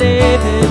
David.